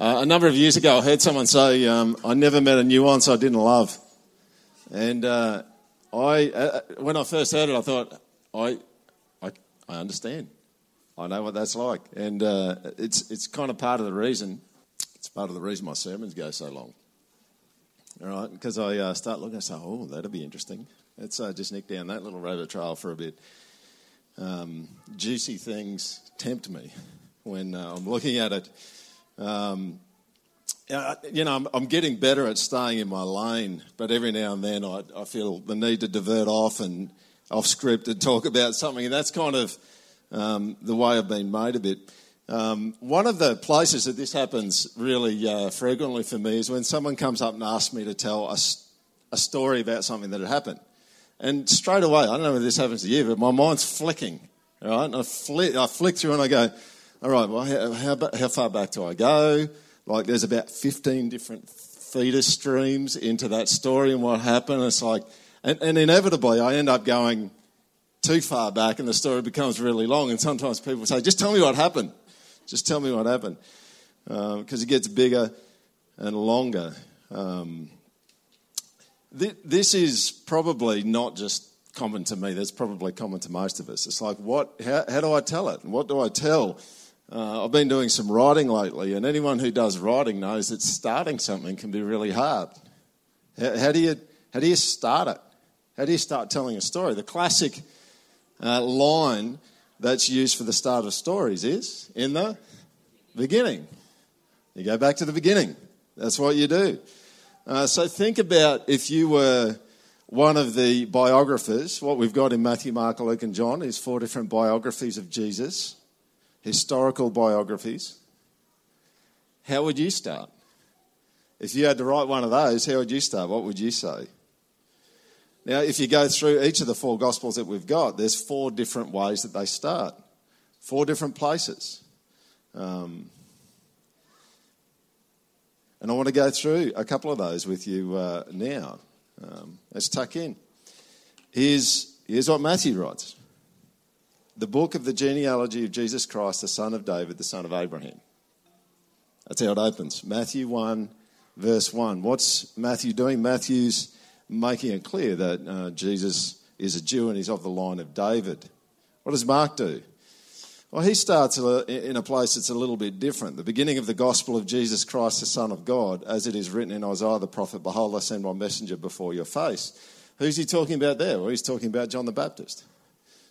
Uh, a number of years ago, I heard someone say, um, I never met a nuance I didn't love. And uh, I, uh, when I first heard it, I thought, I, I, I understand. I know what that's like. And uh, it's, it's kind of part of the reason, it's part of the reason my sermons go so long. All right, because I uh, start looking and say, oh, that'll be interesting. Let's uh, just nick down that little rabbit trail for a bit. Um, juicy things tempt me when uh, I'm looking at it. Um, you know, I'm, I'm, getting better at staying in my lane, but every now and then I, I, feel the need to divert off and off script and talk about something, and that's kind of um, the way I've been made a bit. Um, one of the places that this happens really uh, frequently for me is when someone comes up and asks me to tell a, a story about something that had happened. And straight away, I don't know if this happens to you, but my mind's flicking. Right, I I flick through and I go, all right, well, how, how, how far back do I go? Like, there's about 15 different feeder streams into that story and what happened. It's like, and, and inevitably, I end up going too far back and the story becomes really long. And sometimes people say, just tell me what happened. Just tell me what happened. Because um, it gets bigger and longer. Um, th- this is probably not just common to me, that's probably common to most of us. It's like, what, how, how do I tell it? What do I tell? Uh, I've been doing some writing lately, and anyone who does writing knows that starting something can be really hard. How, how do, you, how do you start it? How do you start telling a story? The classic uh, line that's used for the start of stories is in the beginning. You go back to the beginning. That's what you do. Uh, so think about if you were one of the biographers. What we've got in Matthew, Mark, Luke, and John is four different biographies of Jesus, historical biographies. How would you start? If you had to write one of those, how would you start? What would you say? Now, if you go through each of the four Gospels that we've got, there's four different ways that they start, four different places. Um, and I want to go through a couple of those with you uh, now. Um, let's tuck in. Here's, here's what Matthew writes The book of the genealogy of Jesus Christ, the son of David, the son of Abraham. That's how it opens. Matthew 1, verse 1. What's Matthew doing? Matthew's making it clear that uh, Jesus is a Jew and he's of the line of David. What does Mark do? Well, he starts in a place that's a little bit different. The beginning of the gospel of Jesus Christ, the Son of God, as it is written in Isaiah the prophet Behold, I send my messenger before your face. Who's he talking about there? Well, he's talking about John the Baptist.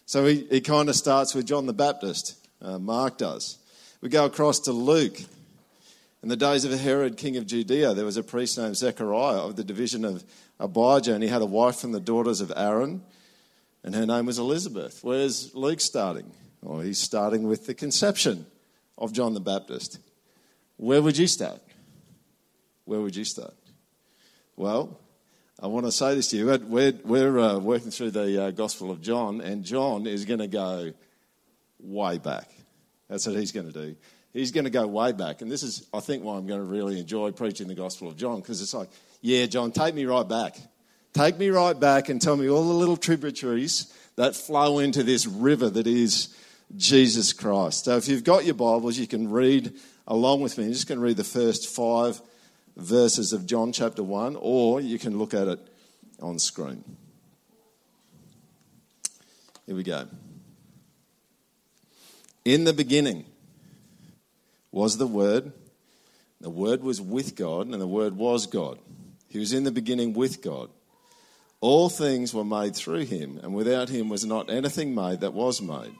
So he, he kind of starts with John the Baptist, uh, Mark does. We go across to Luke. In the days of Herod, king of Judea, there was a priest named Zechariah of the division of Abijah, and he had a wife from the daughters of Aaron, and her name was Elizabeth. Where's Luke starting? Well, he's starting with the conception of John the Baptist. Where would you start? Where would you start? Well, I want to say this to you. We're, we're uh, working through the uh, Gospel of John, and John is going to go way back. That's what he's going to do. He's going to go way back. And this is, I think, why I'm going to really enjoy preaching the Gospel of John, because it's like, yeah, John, take me right back. Take me right back and tell me all the little tributaries that flow into this river that is Jesus Christ. So if you've got your Bibles, you can read along with me. I'm just going to read the first five verses of John chapter 1, or you can look at it on screen. Here we go. In the beginning was the Word. The Word was with God, and the Word was God. He was in the beginning with God. All things were made through him, and without him was not anything made that was made.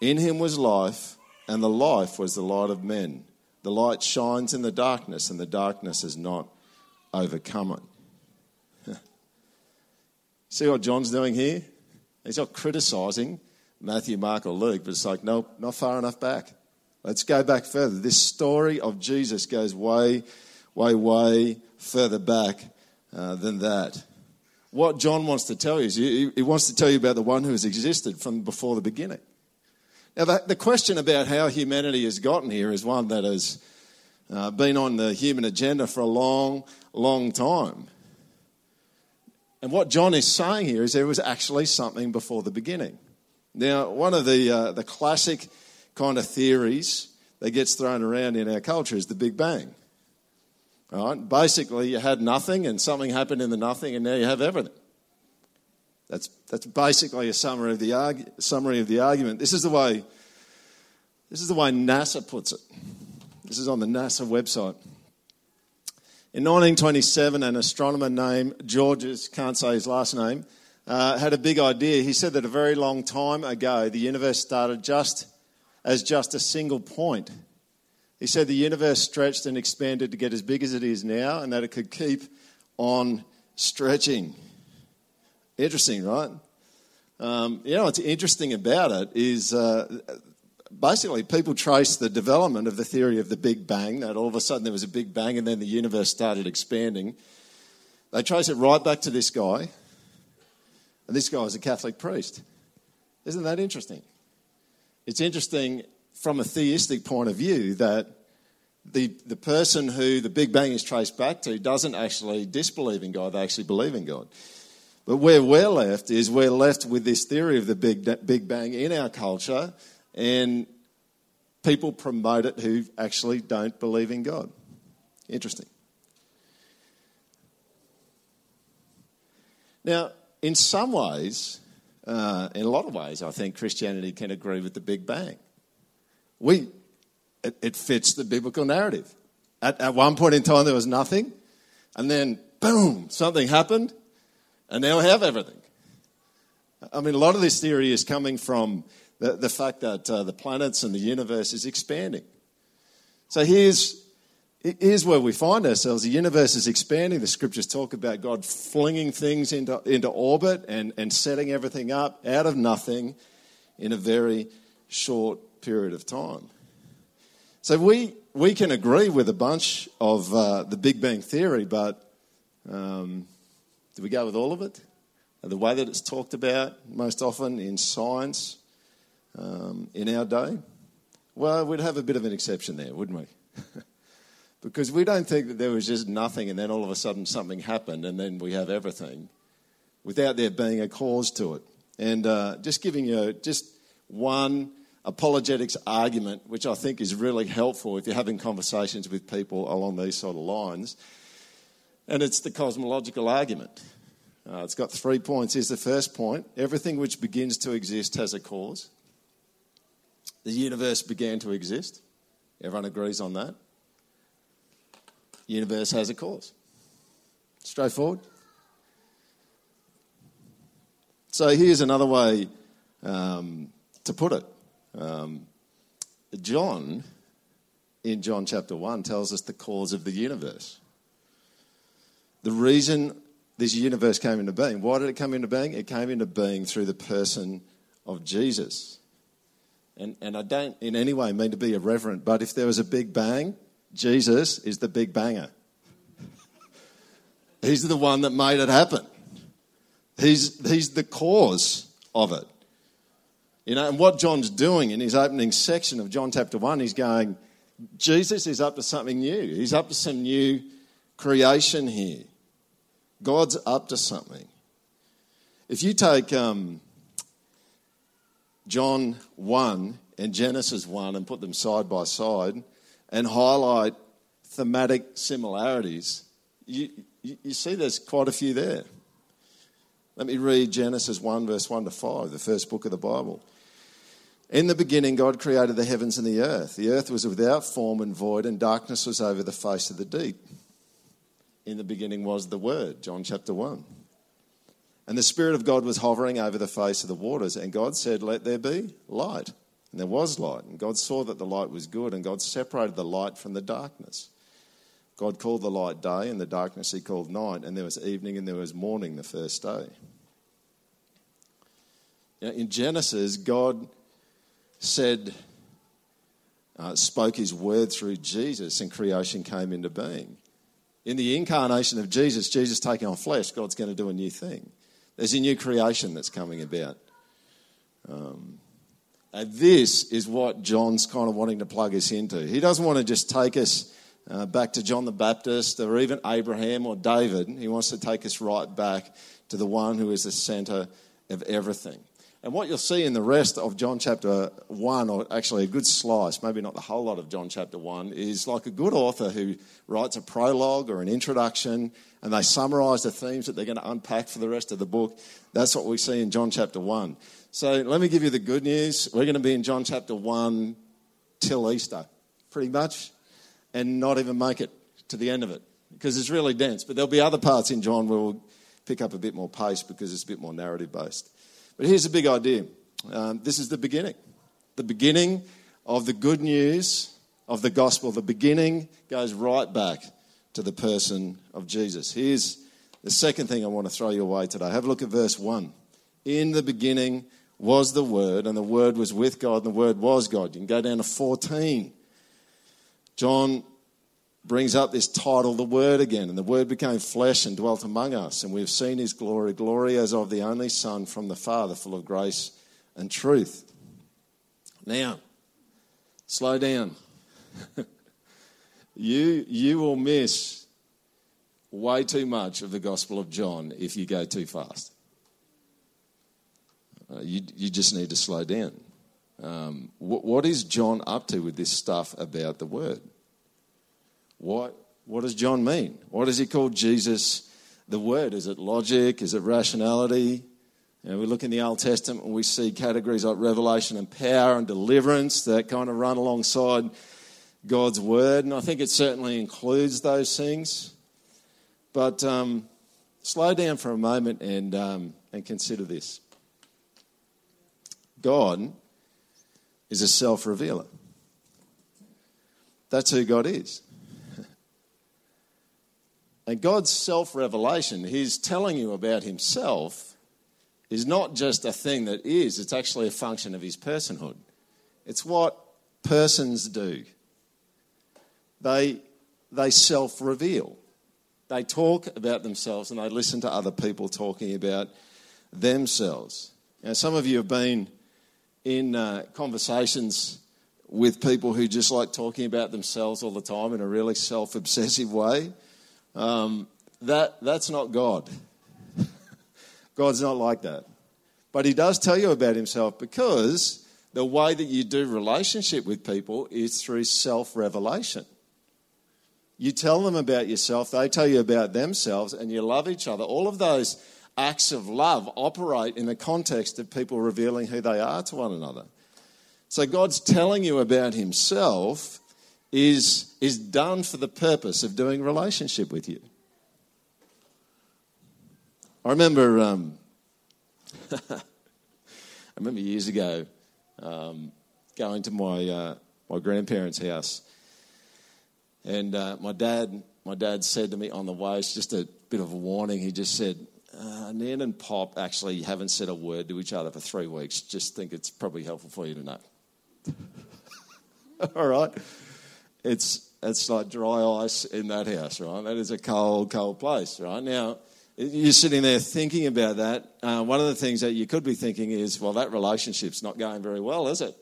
In him was life, and the life was the light of men. The light shines in the darkness, and the darkness has not overcome it. See what John's doing here? He's not criticizing Matthew, Mark, or Luke, but it's like, nope, not far enough back. Let's go back further. This story of Jesus goes way, way, way further back uh, than that. What John wants to tell you is he, he, wants to tell you about the one who has existed from before the beginning. Now, the, question about how humanity has gotten here is one that has uh, been on the human agenda for a long, long time. And what John is saying here is there was actually something before the beginning. Now, one of the, uh, the classic kind of theories that gets thrown around in our culture is the Big Bang. All right? Basically, you had nothing and something happened in the nothing, and now you have everything. That's, that's basically a summary of, the argu- summary of the argument. This is the way this is the way NASA puts it. This is on the NASA website. In 1927, an astronomer named Georges, can't say his last name, uh, had a big idea. He said that a very long time ago, the universe started just as just a single point. He said the universe stretched and expanded to get as big as it is now, and that it could keep on stretching. Interesting, right? Um, you know what's interesting about it is uh, basically people trace the development of the theory of the Big Bang, that all of a sudden there was a Big Bang and then the universe started expanding. They trace it right back to this guy, and this guy was a Catholic priest. Isn't that interesting? It's interesting from a theistic point of view that the, the person who the Big Bang is traced back to doesn't actually disbelieve in God, they actually believe in God. But where we're left is we're left with this theory of the Big, Big Bang in our culture, and people promote it who actually don't believe in God. Interesting. Now, in some ways, uh, in a lot of ways, I think Christianity can agree with the Big Bang. We, it, it fits the biblical narrative. At, at one point in time, there was nothing, and then boom, something happened, and now we have everything. I mean, a lot of this theory is coming from the, the fact that uh, the planets and the universe is expanding. So here's, here's where we find ourselves. The universe is expanding. The scriptures talk about God flinging things into, into orbit and, and setting everything up out of nothing in a very short period of time. So we, we can agree with a bunch of uh, the Big Bang Theory, but um, do we go with all of it? The way that it's talked about most often in science um, in our day? Well, we'd have a bit of an exception there, wouldn't we? because we don't think that there was just nothing and then all of a sudden something happened and then we have everything without there being a cause to it. And uh, just giving you just one apologetics argument, which I think is really helpful if you're having conversations with people along these sort of lines and it's the cosmological argument. Uh, it's got three points. Here's the first point everything which begins to exist has a cause. The universe began to exist. Everyone agrees on that. Universe has a cause. Straightforward. So here's another way um, to put it. Um, John, in John chapter 1, tells us the cause of the universe. The reason this universe came into being, why did it come into being? It came into being through the person of Jesus. And, and I don't in any way mean to be irreverent, but if there was a big bang, Jesus is the big banger. He's the one that made it happen. He's, he's the cause of it. You know, and what John's doing in his opening section of John chapter 1, he's going, Jesus is up to something new. He's up to some new creation here. God's up to something. If you take um, John 1 and Genesis 1 and put them side by side and highlight thematic similarities, you, you, you see there's quite a few there. Let me read Genesis 1, verse 1 to 5, the first book of the Bible. In the beginning, God created the heavens and the earth. The earth was without form and void, and darkness was over the face of the deep in the beginning was the Word, John chapter 1. And the Spirit of God was hovering over the face of the waters, and God said, Let there be light. And there was light, and God saw that the light was good, and God separated the light from the darkness. God called the light day, and the darkness he called night, and there was evening and there was morning the first day. Now, in Genesis, God said, uh, spoke his word through Jesus, and creation came into being. In the incarnation of Jesus, Jesus taking on flesh, God's going to do a new thing. There's a new creation that's coming about. Um, and this is what John's kind of wanting to plug us into. He doesn't want to just take us uh, back to John the Baptist or even Abraham or David. He wants to take us right back to the one who is the center of everything. And what you'll see in the rest of John chapter 1, or actually a good slice, maybe not the whole lot of John chapter 1, is like a good author who writes a prologue or an introduction and they summarize the themes that they're going to unpack for the rest of the book. That's what we see in John chapter 1. So let me give you the good news. We're going to be in John chapter 1 till Easter, pretty much, and not even make it to the end of it because it's really dense. But there'll be other parts in John where we'll pick up a bit more pace because it's a bit more narrative based. But here's a big idea um, this is the beginning. The beginning of the good news of the gospel. The beginning goes right back to the person of Jesus. Here's the second thing I want to throw your way today. Have a look at verse 1. In the beginning was the Word, and the Word was with God, and the Word was God. You can go down to 14. John brings up this title, the Word again, and the Word became flesh and dwelt among us, and we've seen His glory, glory as of the only Son from the Father, full of grace and truth. Now, slow down. you, you will miss way too much of the Gospel of John if you go too fast. Uh, you, you just need to slow down. Um, what, what is John up to with this stuff about the Word? What, what does John mean? What does he call Jesus the Word? Is it logic? Is it rationality? You know, we look in the Old Testament and we see categories like revelation and power and deliverance that kind of run alongside God's Word, and I think it certainly includes those things. But um, slow down for a moment and, um, and consider this God is a self revealer. That's who God is. And God's self revelation, He's telling you about Himself, is not just a thing that is, it's actually a function of His personhood. It's what persons do. They, they self reveal. They talk about themselves and they listen to other people talking about themselves. Now, some of you have been in uh, conversations with people who just like talking about themselves all the time in a really self obsessive way. Um, that, that's not God. God's not like that. But He does tell you about Himself because the way that you do relationship with people is through self revelation. You tell them about yourself, they tell you about themselves, and you love each other. All of those acts of love operate in the context of people revealing who they are to one another. So God's telling you about Himself is, is done for the purpose of doing relationship with you. I remember, um, I remember years ago um, going to my, uh, my grandparents' house, and uh, my dad, my dad said to me on the way, it's just a bit of a warning. He just said, uh, Nan and Pop actually haven't said a word to each other for three weeks. Just think it's probably helpful for you to know. All right it's it's like dry ice in that house, right? That is a cold, cold place, right? Now, you're sitting there thinking about that. Uh, one of the things that you could be thinking is, well, that relationship's not going very well, is it?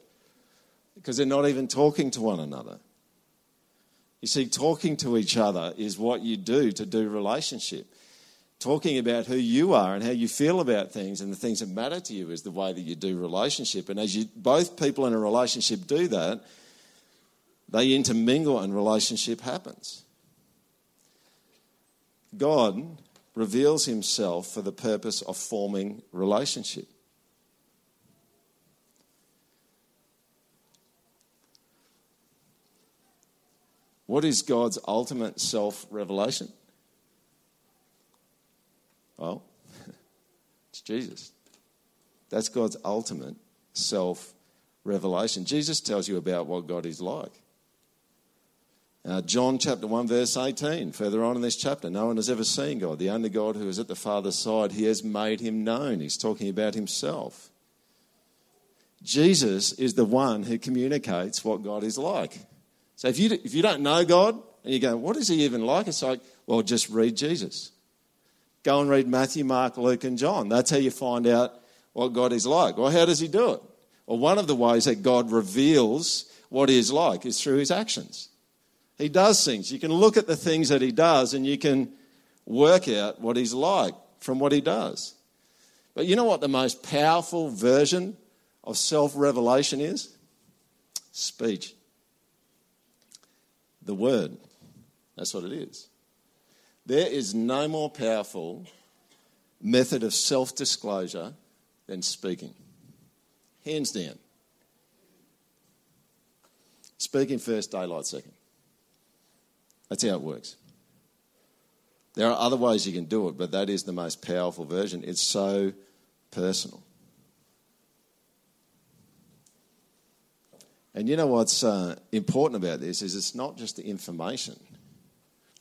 Because they're not even talking to one another. You see, talking to each other is what you do to do relationship. Talking about who you are and how you feel about things and the things that matter to you is the way that you do relationship. And as you both people in a relationship do that, they intermingle and relationship happens. God reveals himself for the purpose of forming relationship. What is God's ultimate self revelation? Well, it's Jesus. That's God's ultimate self revelation. Jesus tells you about what God is like. Uh, John chapter 1, verse 18, further on in this chapter, no one has ever seen God. The only God who is at the Father's side, he has made him known. He's talking about himself. Jesus is the one who communicates what God is like. So if you, if you don't know God and you go, what is he even like? It's like, well, just read Jesus. Go and read Matthew, Mark, Luke, and John. That's how you find out what God is like. Well, how does he do it? Well, one of the ways that God reveals what he is like is through his actions. He does things. You can look at the things that he does and you can work out what he's like from what he does. But you know what the most powerful version of self revelation is? Speech. The word. That's what it is. There is no more powerful method of self disclosure than speaking. Hands down. Speaking first, daylight second. That's how it works. There are other ways you can do it, but that is the most powerful version. It's so personal. And you know what's uh, important about this is it's not just the information.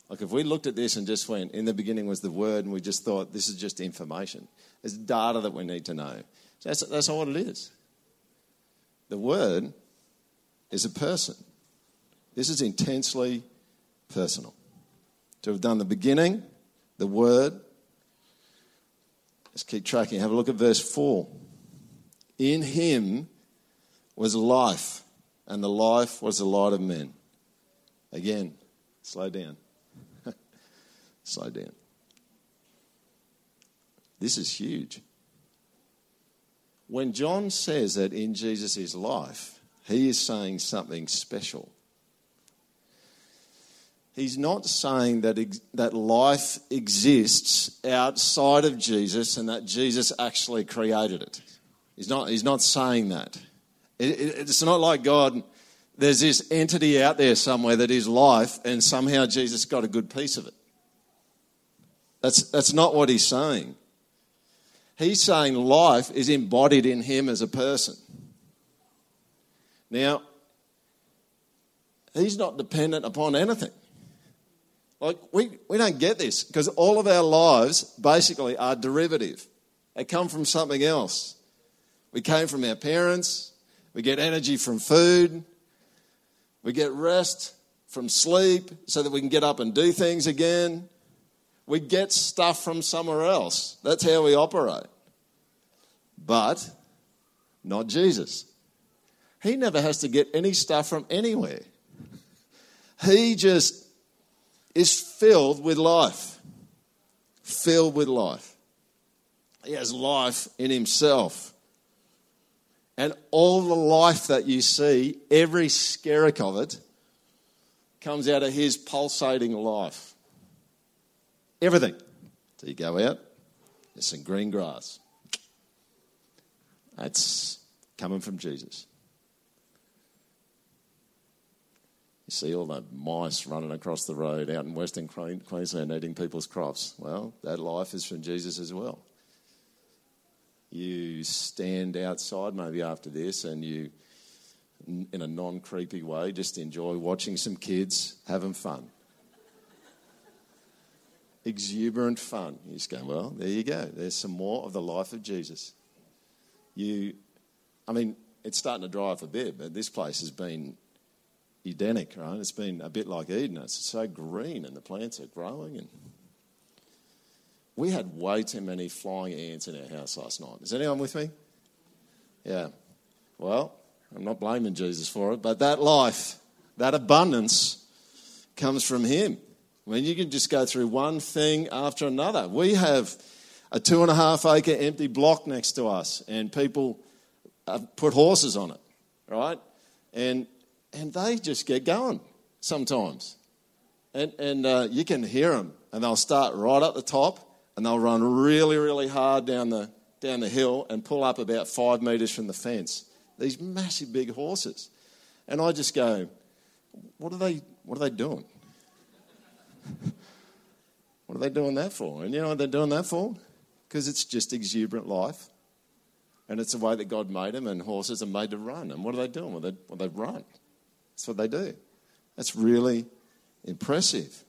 Like if we looked at this and just went, in the beginning was the word, and we just thought this is just information. It's data that we need to know. That's, that's not what it is. The word is a person. This is intensely personal. To have done the beginning, the word. Let's keep tracking. Have a look at verse 4. In him was life, and the life was the light of men. Again, slow down. slow down. This is huge. When John says that in Jesus is life, he is saying something special. He's not saying that, that life exists outside of Jesus and that Jesus actually created it. He's not, he's not saying that. It, it, it's not like God, there's this entity out there somewhere that is life and somehow Jesus got a good piece of it. That's, that's not what he's saying. He's saying life is embodied in him as a person. Now, he's not dependent upon anything. Like, we, we don't get this because all of our lives basically are derivative. They come from something else. We came from our parents, we get energy from food, we get rest from sleep so that we can get up and do things again. We get stuff from somewhere else. That's how we operate. But not Jesus. He never has to get any stuff from anywhere. He just is filled with life. Filled with life. He has life in himself. And all the life that you see, every skerrick of it, comes out of his pulsating life. Everything. So you go out, there's some green grass. That's coming from Jesus. You see all the mice running across the road out in Western Queensland eating people's crops. Well, that life is from Jesus as well. You stand outside maybe after this and you, in a non creepy way, just enjoy watching some kids having fun. Exuberant fun. You just go, well, there you go. There's some more of the life of Jesus. You, I mean, it's starting to dry off a bit, but this place has been Edenic, right? It's been a bit like Eden. It's so green and the plants are growing. And we had way too many flying ants in our house last night. Is anyone with me? Yeah. Well, I'm not blaming Jesus for it, but that life, that abundance comes from Him. I mean, you can just go through one thing after another. We have a two and a half acre empty block next to us, and people put horses on it, right? And and they just get going sometimes. And, and uh, you can hear them, and they'll start right at the top, and they'll run really, really hard down the, down the hill and pull up about five metres from the fence. These massive big horses. And I just go, what are they, what are they doing? what are they doing that for? And you know what they're doing that for? Because it's just exuberant life. And it's the way that God made them, and horses are made to run. And what are they doing? Well, they, well, they run. That's what they do. That's really impressive.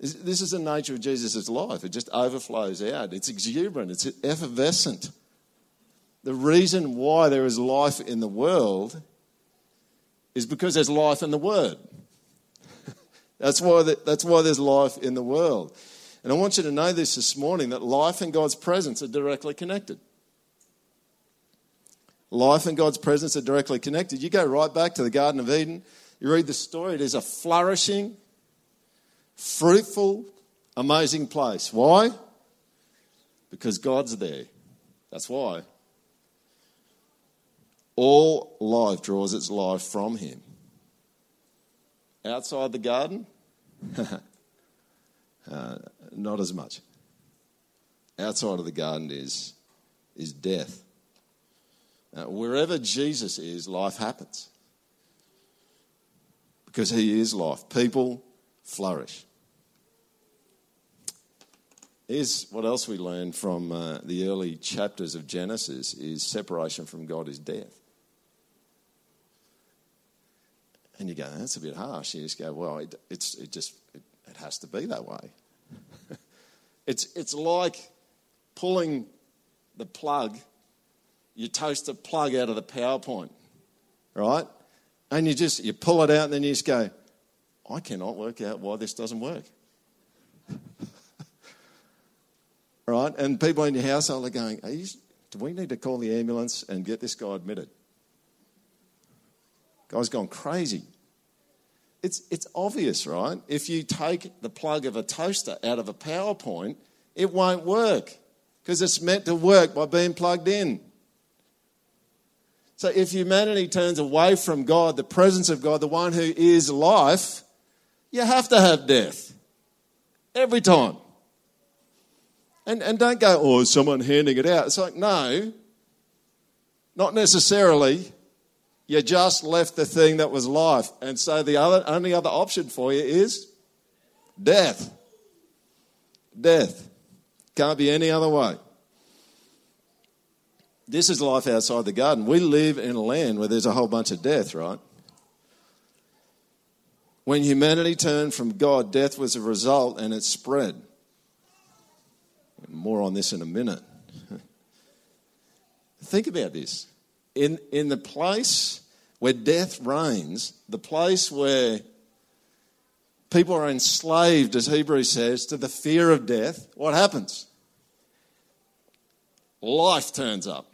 This is the nature of Jesus' life. It just overflows out. It's exuberant, it's effervescent. The reason why there is life in the world is because there's life in the Word. that's, why the, that's why there's life in the world. And I want you to know this this morning that life and God's presence are directly connected. Life and God's presence are directly connected. You go right back to the Garden of Eden, you read the story, it is a flourishing, fruitful, amazing place. Why? because God's there. That's why. All life draws its life from Him. Outside the garden, uh, not as much. Outside of the garden is, is death. Now, wherever Jesus is, life happens. Because He is life. People flourish. Here's what else we learn from uh, the early chapters of Genesis is separation from God is death. And you go, that's a bit harsh. You just go, well, it, it's, it just, it, it has to be that way. it's, it's like pulling the plug, you toast a plug out of the PowerPoint, right? And you just, you pull it out and then you just go, I cannot work out why this doesn't work. right? And people in your household are going, are you, do we need to call the ambulance and get this guy admitted? Guy's gone crazy. It's, it's obvious, right? If you take the plug of a toaster out of a PowerPoint, it won't work because it's meant to work by being plugged in. So if humanity turns away from God, the presence of God, the one who is life, you have to have death. Every time. And, and don't go, oh, someone handing it out? It's like, no, not necessarily. You just left the thing that was life. And so the other, only other option for you is death. Death. Can't be any other way. This is life outside the garden. We live in a land where there's a whole bunch of death, right? When humanity turned from God, death was a result and it spread. More on this in a minute. Think about this in, in the place where death reigns, the place where people are enslaved, as Hebrews says, to the fear of death, what happens? Life turns up.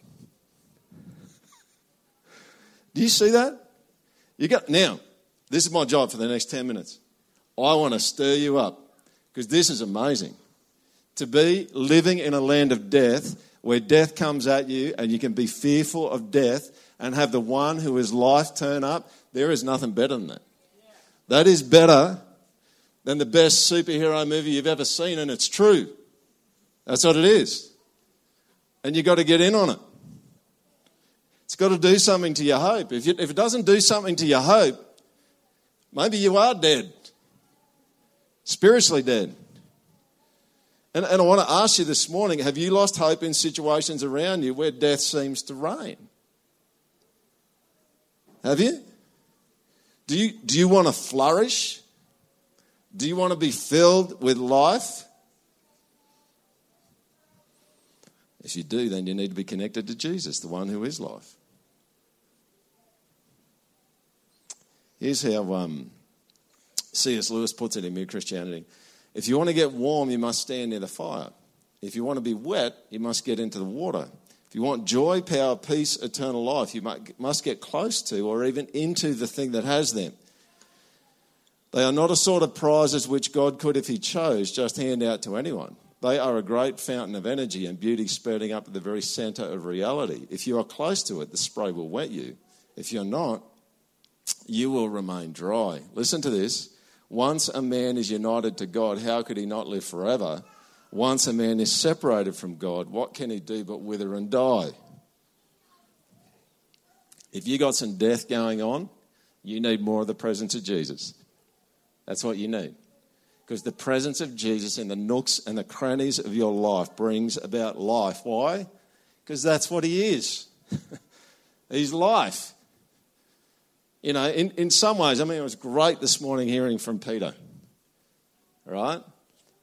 Do you see that? You got now, this is my job for the next 10 minutes. I want to stir you up because this is amazing. To be living in a land of death where death comes at you and you can be fearful of death and have the one who is life turn up, there is nothing better than that. That is better than the best superhero movie you've ever seen, and it's true. That's what it is. And you've got to get in on it. It's got to do something to your hope. If, if it doesn't do something to your hope, maybe you are dead, spiritually dead. And, and I want to ask you this morning have you lost hope in situations around you where death seems to reign? Have you? Do you, do you want to flourish? Do you want to be filled with life? If you do, then you need to be connected to Jesus, the one who is life. Here's how um, C.S. Lewis puts it in Mere Christianity. If you want to get warm, you must stand near the fire. If you want to be wet, you must get into the water. If you want joy, power, peace, eternal life, you must get close to or even into the thing that has them. They are not a sort of prizes which God could, if He chose, just hand out to anyone. They are a great fountain of energy and beauty spurting up at the very centre of reality. If you are close to it, the spray will wet you. If you're not, you will remain dry. Listen to this. Once a man is united to God, how could he not live forever? Once a man is separated from God, what can he do but wither and die? If you got some death going on, you need more of the presence of Jesus. That's what you need. Because the presence of Jesus in the nooks and the crannies of your life brings about life. Why? Because that's what he is. He's life. You know, in, in some ways, I mean, it was great this morning hearing from Peter, right?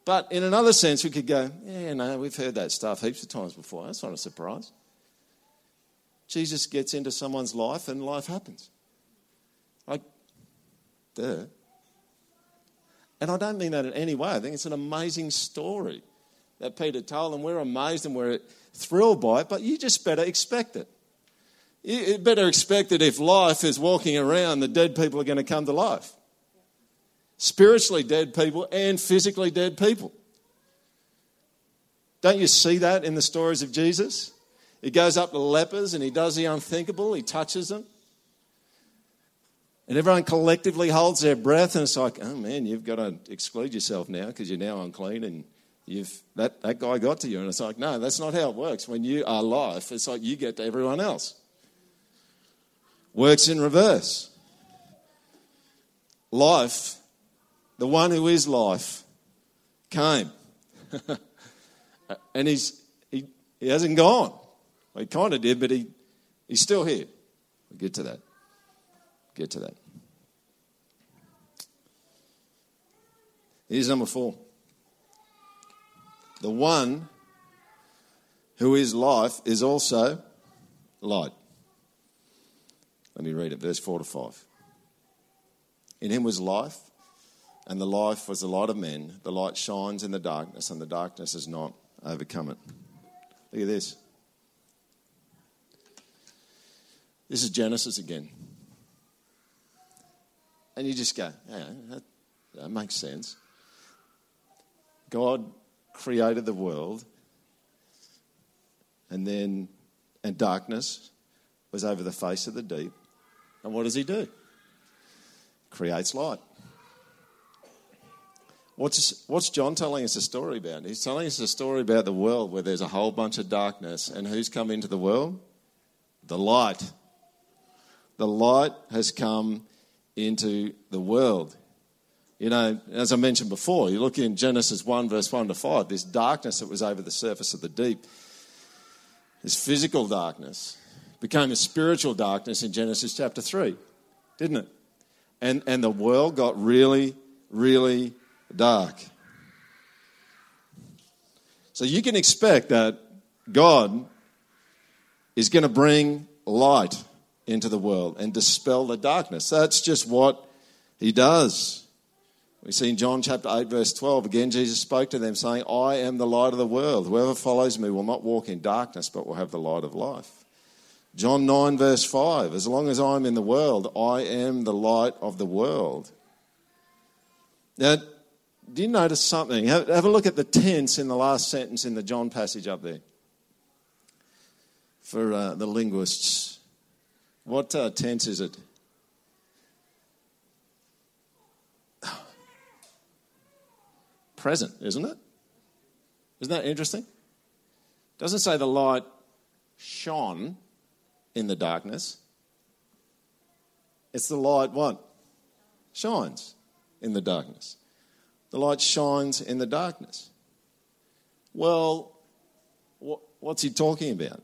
But in another sense, we could go, yeah, no, we've heard that stuff heaps of times before. That's not a surprise. Jesus gets into someone's life and life happens. Like, duh. And I don't mean that in any way. I think it's an amazing story that Peter told, and we're amazed and we're thrilled by it, but you just better expect it. You better expect that if life is walking around, the dead people are going to come to life. Spiritually dead people and physically dead people. Don't you see that in the stories of Jesus? He goes up to lepers and he does the unthinkable, he touches them. And everyone collectively holds their breath, and it's like, oh man, you've got to exclude yourself now because you're now unclean and you've that, that guy got to you. And it's like, no, that's not how it works. When you are life, it's like you get to everyone else. Works in reverse. Life, the one who is life, came. and he's, he, he hasn't gone. Well, he kind of did, but he, he's still here. We'll get to that. Get to that. Here's number four. The one who is life is also light. Let me read it, verse 4 to 5. In him was life, and the life was the light of men. The light shines in the darkness, and the darkness has not overcome it. Look at this. This is Genesis again. And you just go, yeah, that, that makes sense. God created the world, and then, and darkness was over the face of the deep. And what does he do? Creates light. What's, what's John telling us a story about? He's telling us a story about the world where there's a whole bunch of darkness. And who's come into the world? The light. The light has come into the world. You know, as I mentioned before, you look in Genesis 1, verse 1 to 5, this darkness that was over the surface of the deep, this physical darkness, became a spiritual darkness in Genesis chapter 3, didn't it? And, and the world got really, really dark. So you can expect that God is going to bring light into the world and dispel the darkness. That's just what he does. We see in John chapter 8, verse 12, again, Jesus spoke to them, saying, I am the light of the world. Whoever follows me will not walk in darkness, but will have the light of life. John 9, verse 5, as long as I'm in the world, I am the light of the world. Now, do you notice something? Have, have a look at the tense in the last sentence in the John passage up there for uh, the linguists. What uh, tense is it? Present, isn't it? Isn't that interesting? It doesn't say the light shone in the darkness. It's the light what? Shines in the darkness. The light shines in the darkness. Well, what's he talking about?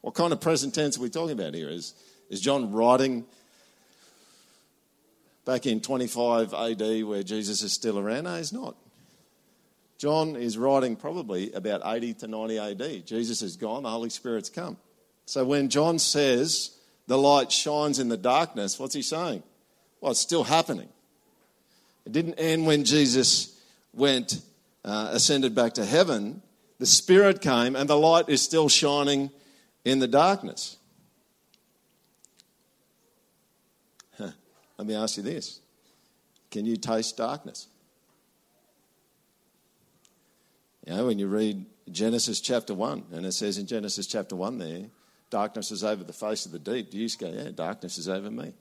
What kind of present tense are we talking about here? Is, is John writing back in 25 AD where Jesus is still around? No, he's not. John is writing probably about 80 to 90 AD. Jesus is gone, the Holy Spirit's come. So when John says the light shines in the darkness, what's he saying? Well, it's still happening. It didn't end when Jesus went, uh, ascended back to heaven. The Spirit came and the light is still shining in the darkness. Huh. Let me ask you this Can you taste darkness? You know, when you read Genesis chapter 1, and it says in Genesis chapter 1 there, darkness is over the face of the deep, do you just go, yeah, darkness is over me?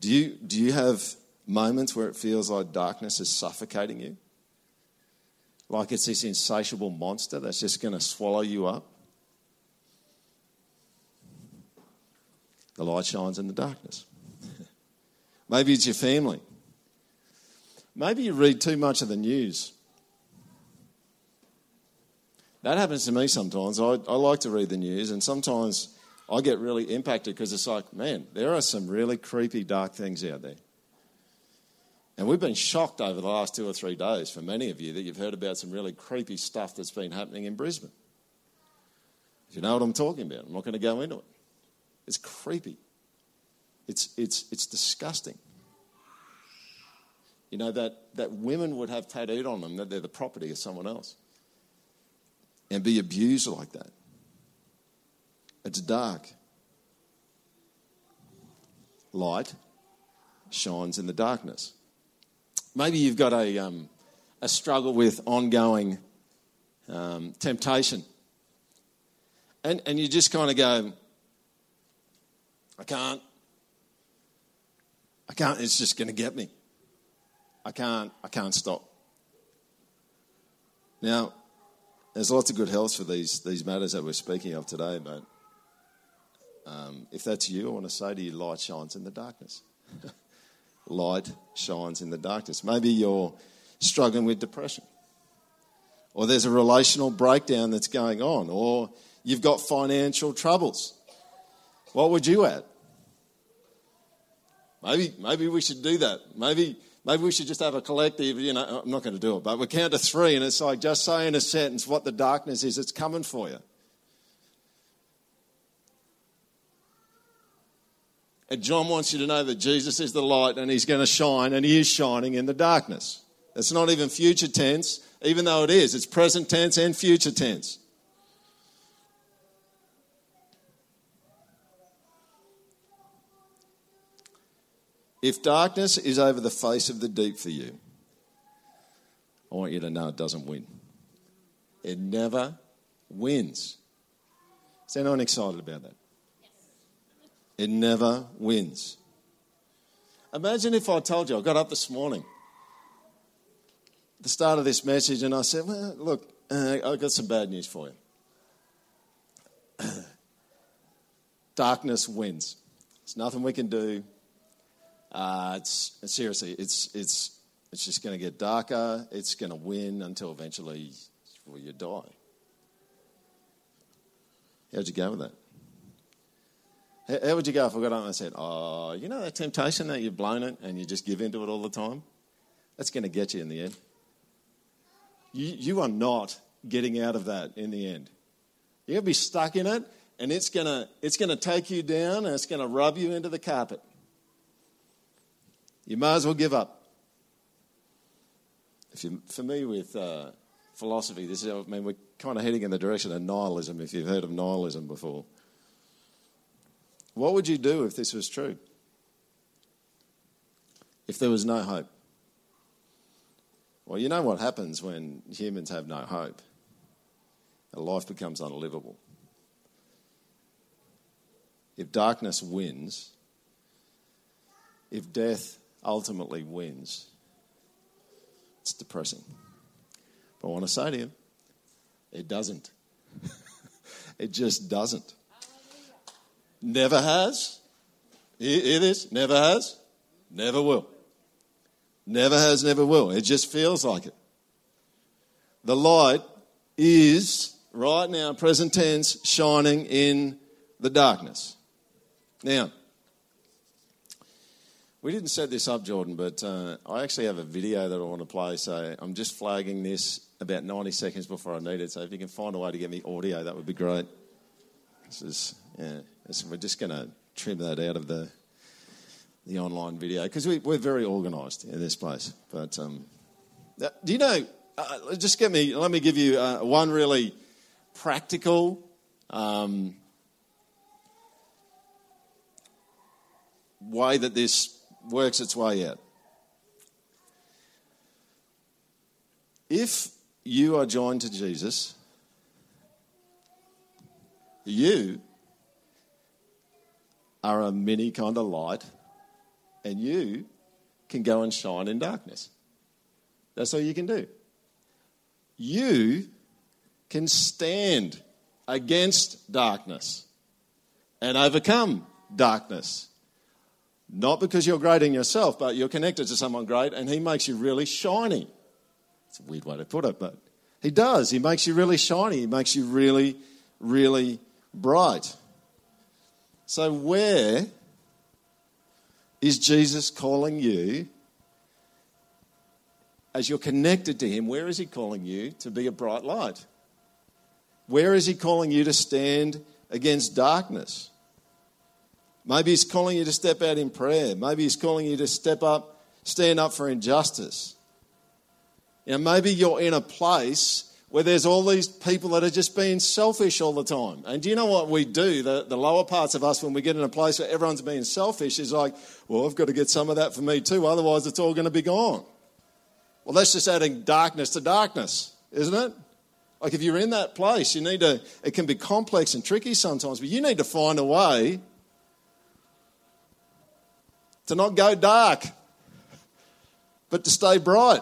Do you, do you have moments where it feels like darkness is suffocating you? Like it's this insatiable monster that's just going to swallow you up? The light shines in the darkness. Maybe it's your family. Maybe you read too much of the news. That happens to me sometimes. I, I like to read the news, and sometimes I get really impacted because it's like, man, there are some really creepy, dark things out there. And we've been shocked over the last two or three days for many of you that you've heard about some really creepy stuff that's been happening in Brisbane. If you know what I'm talking about, I'm not going to go into it. It's creepy. It's, it's, it's disgusting. You know, that, that women would have tattooed on them that they're the property of someone else and be abused like that. It's dark. Light shines in the darkness. Maybe you've got a, um, a struggle with ongoing um, temptation. And, and you just kind of go, I can't. I can't, it's just going to get me. I can't, I can't stop. Now, there's lots of good health for these, these matters that we're speaking of today, but um, if that's you, I want to say to you, light shines in the darkness. light shines in the darkness. Maybe you're struggling with depression, or there's a relational breakdown that's going on, or you've got financial troubles. What would you add? Maybe, maybe we should do that. Maybe, maybe we should just have a collective, you know, I'm not going to do it, but we count to three and it's like just say in a sentence what the darkness is it's coming for you. And John wants you to know that Jesus is the light and he's going to shine and he is shining in the darkness. It's not even future tense, even though it is. It's present tense and future tense. If darkness is over the face of the deep for you, I want you to know it doesn't win. It never wins. Is anyone excited about that? It never wins. Imagine if I told you, I got up this morning, the start of this message, and I said, Well, look, uh, I've got some bad news for you. Darkness wins. There's nothing we can do. Uh, it's, seriously, it's, it's, it's just going to get darker. It's going to win until eventually well, you die. How'd you go with that? How would you go if I got up and I said, Oh, you know that temptation that you've blown it and you just give into it all the time? That's going to get you in the end. You, you are not getting out of that in the end. You're going to be stuck in it and it's going to, it's going to take you down and it's going to rub you into the carpet. You might as well give up. If you're familiar with uh, philosophy, this is, I mean, we're kind of heading in the direction of nihilism, if you've heard of nihilism before. What would you do if this was true? If there was no hope? Well, you know what happens when humans have no hope? A life becomes unlivable. If darkness wins, if death ultimately wins, it's depressing. But I want to say to you, it doesn't. it just doesn't. Never has. Hear this? Never has. Never will. Never has, never will. It just feels like it. The light is right now, present tense, shining in the darkness. Now, we didn't set this up, Jordan, but uh, I actually have a video that I want to play. So I'm just flagging this about 90 seconds before I need it. So if you can find a way to get me audio, that would be great. This is, yeah, this, we're just going to trim that out of the the online video because we, are very organised in this place. But um, do you know? Uh, just get me. Let me give you uh, one really practical. Um, way that this works its way out. If you are joined to Jesus, you are a mini kind of light, and you can go and shine in darkness. That's all you can do. You can stand against darkness and overcome darkness. Not because you're great in yourself, but you're connected to someone great and he makes you really shiny. It's a weird way to put it, but he does. He makes you really shiny. He makes you really, really bright. So, where is Jesus calling you as you're connected to him? Where is he calling you to be a bright light? Where is he calling you to stand against darkness? Maybe He's calling you to step out in prayer. Maybe He's calling you to step up, stand up for injustice. You know, maybe you're in a place where there's all these people that are just being selfish all the time. And do you know what we do? The, the lower parts of us, when we get in a place where everyone's being selfish, is like, well, I've got to get some of that for me too, otherwise it's all going to be gone. Well, that's just adding darkness to darkness, isn't it? Like if you're in that place, you need to, it can be complex and tricky sometimes, but you need to find a way to not go dark, but to stay bright.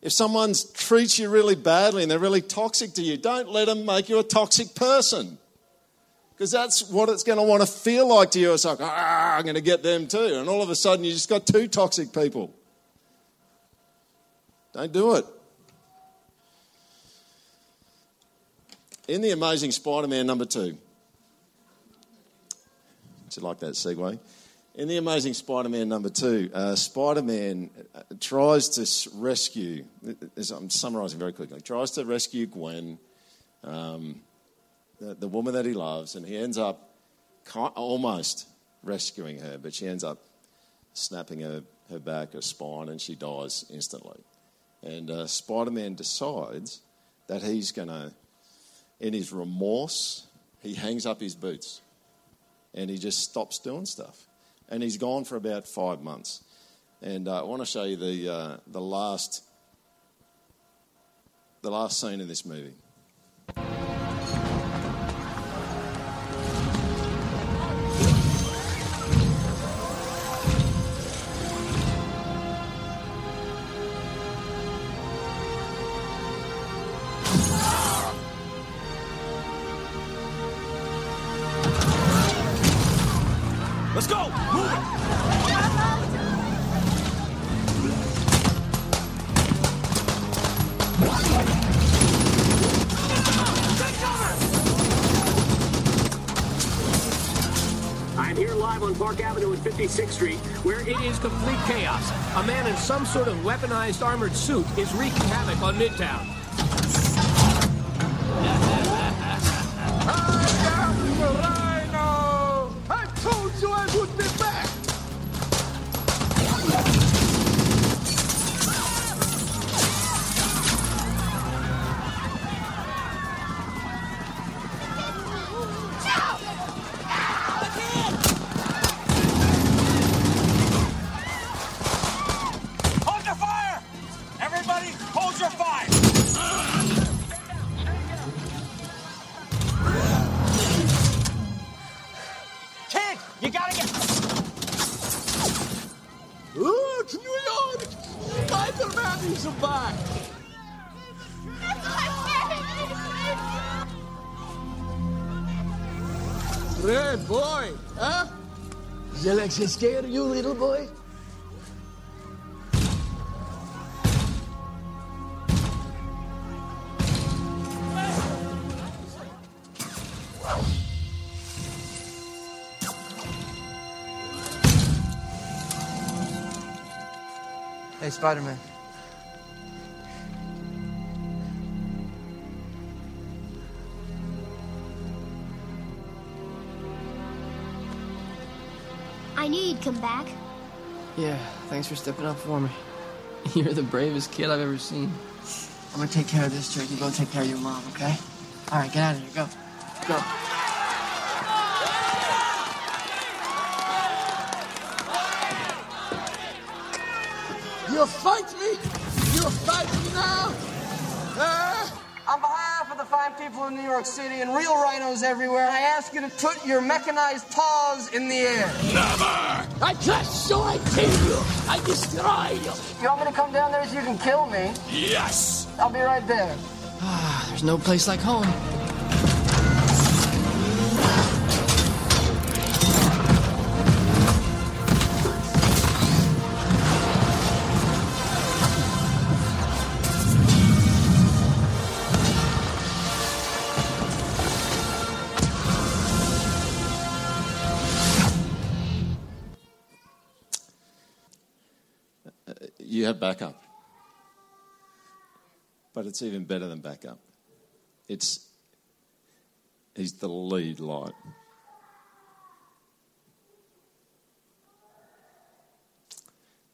If someone treats you really badly and they're really toxic to you, don't let them make you a toxic person. Because that's what it's going to want to feel like to you. It's like, ah, I'm going to get them too. And all of a sudden, you just got two toxic people. Don't do it. In The Amazing Spider Man number two, you like that segue? In The Amazing Spider Man number two, uh, Spider Man uh, tries to rescue, I'm summarising very quickly, tries to rescue Gwen, um, the, the, woman that he loves, and he ends up almost rescuing her, but she ends up snapping her, her back, her spine, and she dies instantly. And uh, Spider Man decides that he's going to, in his remorse, he hangs up his boots and he just stops doing stuff. And he's gone for about five months. And uh, I want to show you the, uh, the, last, the last scene in this movie. On Park Avenue and 56th Street, where it is complete chaos. A man in some sort of weaponized armored suit is wreaking havoc on Midtown. Red boy, huh? Is Alexis scared of you, little boy? Hey, Spider-Man. I knew you'd come back. Yeah, thanks for stepping up for me. You're the bravest kid I've ever seen. I'm gonna take care of this, Jake. You go take care of your mom, okay? All right, get out of here. Go. Go. You'll fight me? You'll fight me now? Uh... On behalf of the fine people in New York City and real rhinos everywhere, I ask you to put your mechanized paws in the air. Never! I just so I kill you. I destroy you. You want me to come down there so you can kill me? Yes! I'll be right there. Ah, there's no place like home. Backup. But it's even better than backup. It's he's the lead light.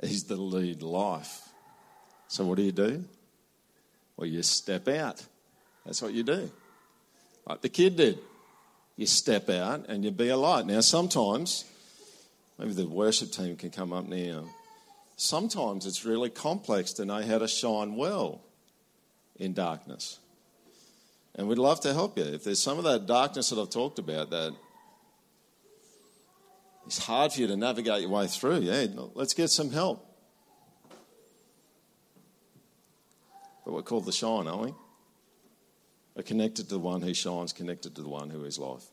He's the lead life. So what do you do? Well, you step out. That's what you do. Like the kid did. You step out and you be a light. Now, sometimes, maybe the worship team can come up now. Sometimes it's really complex to know how to shine well in darkness. And we'd love to help you. If there's some of that darkness that I've talked about that it's hard for you to navigate your way through, yeah, let's get some help. But we're called the shine, aren't we? We're connected to the one who shines, connected to the one who is life.